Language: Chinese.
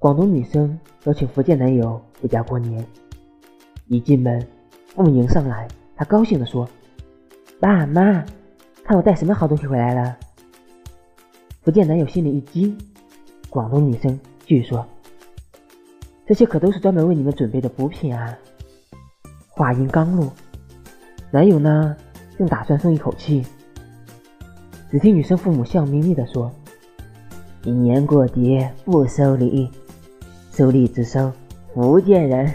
广东女生邀请福建男友回家过年，一进门，父母迎上来，她高兴地说：“爸妈，看我带什么好东西回来了。”福建男友心里一惊，广东女生继续说：“这些可都是专门为你们准备的补品啊。”话音刚落，男友呢正打算松一口气，只听女生父母笑眯眯地说：“一年过节不收礼，收礼只收福建人。”